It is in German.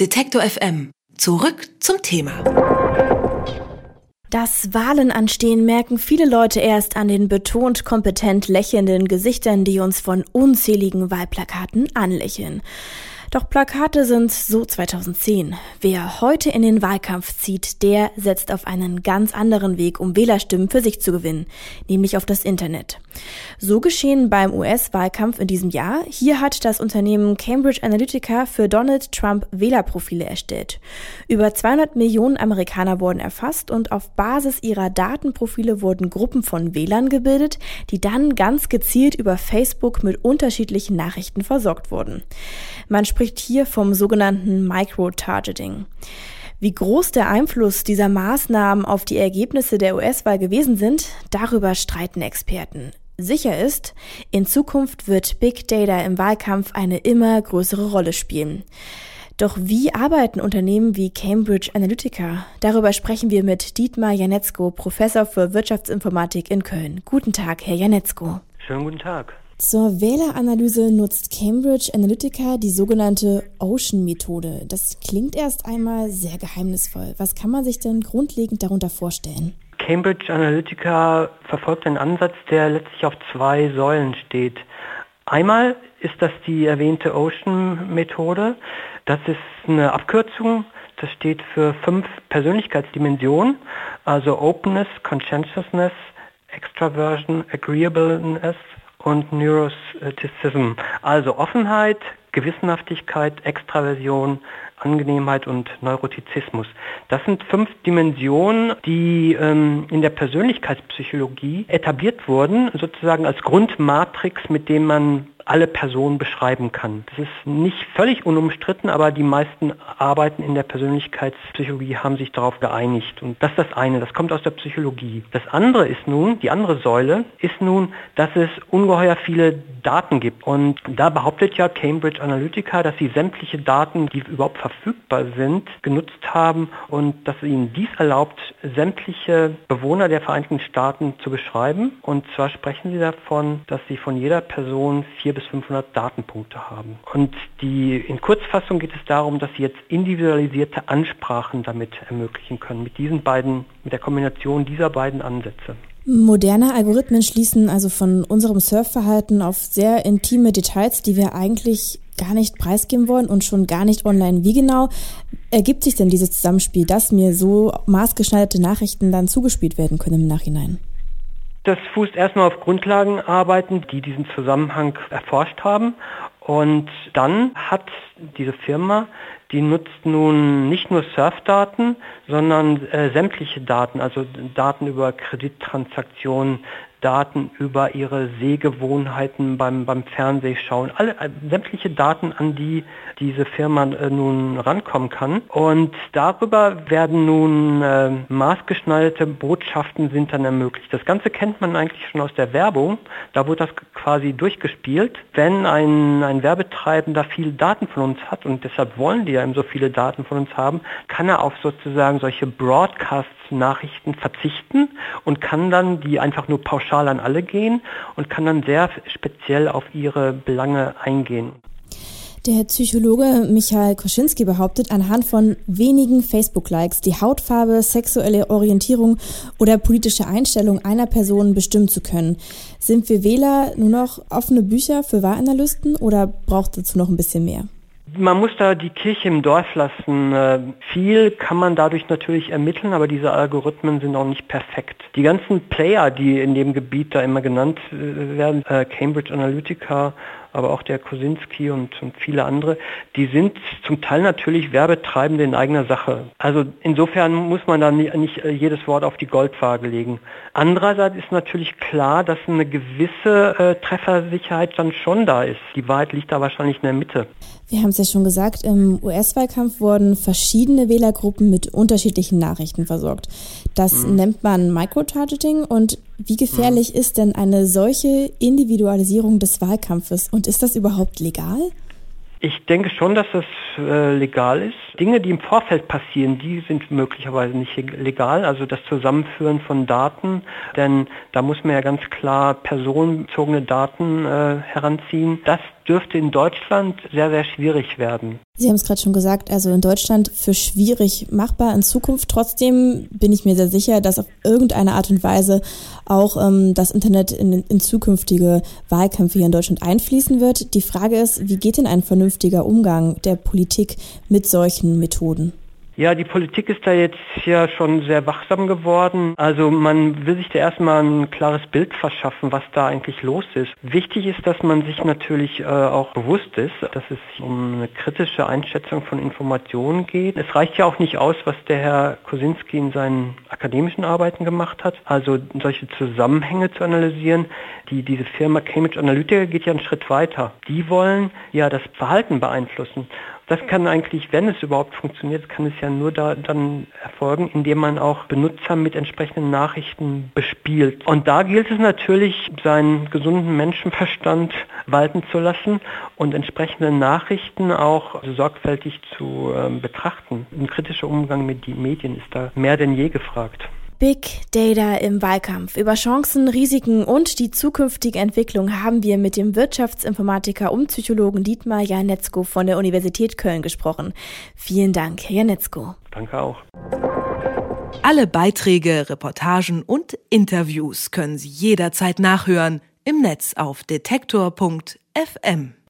Detektor FM. Zurück zum Thema. Dass Wahlen anstehen, merken viele Leute erst an den betont kompetent lächelnden Gesichtern, die uns von unzähligen Wahlplakaten anlächeln. Doch Plakate sind so 2010. Wer heute in den Wahlkampf zieht, der setzt auf einen ganz anderen Weg, um Wählerstimmen für sich zu gewinnen, nämlich auf das Internet. So geschehen beim US-Wahlkampf in diesem Jahr. Hier hat das Unternehmen Cambridge Analytica für Donald Trump Wählerprofile erstellt. Über 200 Millionen Amerikaner wurden erfasst und auf Basis ihrer Datenprofile wurden Gruppen von Wählern gebildet, die dann ganz gezielt über Facebook mit unterschiedlichen Nachrichten versorgt wurden. Man spricht hier vom sogenannten Micro-Targeting. Wie groß der Einfluss dieser Maßnahmen auf die Ergebnisse der US-Wahl gewesen sind, darüber streiten Experten. Sicher ist, in Zukunft wird Big Data im Wahlkampf eine immer größere Rolle spielen. Doch wie arbeiten Unternehmen wie Cambridge Analytica? Darüber sprechen wir mit Dietmar Janetzko, Professor für Wirtschaftsinformatik in Köln. Guten Tag, Herr Janetzko. Schönen guten Tag. Zur Wähleranalyse nutzt Cambridge Analytica die sogenannte Ocean-Methode. Das klingt erst einmal sehr geheimnisvoll. Was kann man sich denn grundlegend darunter vorstellen? Cambridge Analytica verfolgt einen Ansatz, der letztlich auf zwei Säulen steht. Einmal ist das die erwähnte Ocean-Methode. Das ist eine Abkürzung. Das steht für fünf Persönlichkeitsdimensionen, also Openness, Conscientiousness, Extraversion, Agreeableness, und Neuroticism, also Offenheit, Gewissenhaftigkeit, Extraversion, Angenehmheit und Neurotizismus. Das sind fünf Dimensionen, die ähm, in der Persönlichkeitspsychologie etabliert wurden, sozusagen als Grundmatrix, mit dem man alle Personen beschreiben kann. Das ist nicht völlig unumstritten, aber die meisten Arbeiten in der Persönlichkeitspsychologie haben sich darauf geeinigt. Und das ist das eine, das kommt aus der Psychologie. Das andere ist nun, die andere Säule ist nun, dass es ungeheuer viele Daten gibt. Und da behauptet ja Cambridge Analytica, dass sie sämtliche Daten, die überhaupt verfügbar sind, genutzt haben und dass ihnen dies erlaubt, sämtliche Bewohner der Vereinigten Staaten zu beschreiben. Und zwar sprechen sie davon, dass sie von jeder Person vier bis 500 Datenpunkte haben. Und die, in Kurzfassung geht es darum, dass sie jetzt individualisierte Ansprachen damit ermöglichen können, mit diesen beiden, mit der Kombination dieser beiden Ansätze. Moderne Algorithmen schließen also von unserem Surfverhalten auf sehr intime Details, die wir eigentlich gar nicht preisgeben wollen und schon gar nicht online. Wie genau ergibt sich denn dieses Zusammenspiel, dass mir so maßgeschneiderte Nachrichten dann zugespielt werden können im Nachhinein? Das fußt erstmal auf Grundlagenarbeiten, die diesen Zusammenhang erforscht haben. Und dann hat diese Firma, die nutzt nun nicht nur Surfdaten, sondern äh, sämtliche Daten, also Daten über Kredittransaktionen, Daten über ihre Sehgewohnheiten beim, beim Fernsehschauen, alle äh, sämtliche Daten, an die diese Firma äh, nun rankommen kann. Und darüber werden nun äh, maßgeschneiderte Botschaften sind dann ermöglicht. Das Ganze kennt man eigentlich schon aus der Werbung. Da wird das quasi durchgespielt. Wenn ein, ein Werbetreibender viele Daten von uns hat und deshalb wollen die ja eben so viele Daten von uns haben, kann er auf sozusagen solche Broadcasts Nachrichten verzichten und kann dann die einfach nur pauschal an alle gehen und kann dann sehr speziell auf ihre Belange eingehen. Der Psychologe Michael Koschinski behauptet, anhand von wenigen Facebook-Likes die Hautfarbe, sexuelle Orientierung oder politische Einstellung einer Person bestimmen zu können. Sind wir Wähler nur noch offene Bücher für Wahlanalysten oder braucht dazu noch ein bisschen mehr? Man muss da die Kirche im Dorf lassen. Äh, viel kann man dadurch natürlich ermitteln, aber diese Algorithmen sind auch nicht perfekt. Die ganzen Player, die in dem Gebiet da immer genannt äh, werden, äh, Cambridge Analytica, aber auch der Kosinski und, und viele andere, die sind zum Teil natürlich Werbetreibende in eigener Sache. Also insofern muss man da nicht, nicht jedes Wort auf die Goldwaage legen. Andererseits ist natürlich klar, dass eine gewisse äh, Treffersicherheit dann schon da ist. Die Wahrheit liegt da wahrscheinlich in der Mitte. Wir haben es ja schon gesagt, im US-Wahlkampf wurden verschiedene Wählergruppen mit unterschiedlichen Nachrichten versorgt. Das mhm. nennt man Microtargeting. Und wie gefährlich mhm. ist denn eine solche Individualisierung des Wahlkampfes? Und ist das überhaupt legal? Ich denke schon, dass das äh, legal ist. Dinge, die im Vorfeld passieren, die sind möglicherweise nicht legal. Also das Zusammenführen von Daten, denn da muss man ja ganz klar personenbezogene Daten äh, heranziehen. Das dürfte in Deutschland sehr, sehr schwierig werden. Sie haben es gerade schon gesagt, also in Deutschland für schwierig machbar in Zukunft. Trotzdem bin ich mir sehr sicher, dass auf irgendeine Art und Weise auch ähm, das Internet in, in zukünftige Wahlkämpfe hier in Deutschland einfließen wird. Die Frage ist, wie geht denn ein vernünftiger Umgang der Politik mit solchen Methoden? Ja, die Politik ist da jetzt ja schon sehr wachsam geworden. Also man will sich da erstmal ein klares Bild verschaffen, was da eigentlich los ist. Wichtig ist, dass man sich natürlich äh, auch bewusst ist, dass es um eine kritische Einschätzung von Informationen geht. Es reicht ja auch nicht aus, was der Herr Kosinski in seinen akademischen Arbeiten gemacht hat, also solche Zusammenhänge zu analysieren. Die, diese Firma Cambridge Analytica geht ja einen Schritt weiter. Die wollen ja das Verhalten beeinflussen. Das kann eigentlich, wenn es überhaupt funktioniert, kann es ja nur da, dann erfolgen, indem man auch Benutzer mit entsprechenden Nachrichten bespielt. Und da gilt es natürlich, seinen gesunden Menschenverstand walten zu lassen und entsprechende Nachrichten auch sorgfältig zu äh, betrachten. Ein kritischer Umgang mit den Medien ist da mehr denn je gefragt. Big Data im Wahlkampf. Über Chancen, Risiken und die zukünftige Entwicklung haben wir mit dem Wirtschaftsinformatiker und Psychologen Dietmar Janetzko von der Universität Köln gesprochen. Vielen Dank, Herr Janetzko. Danke auch. Alle Beiträge, Reportagen und Interviews können Sie jederzeit nachhören im Netz auf detektor.fm.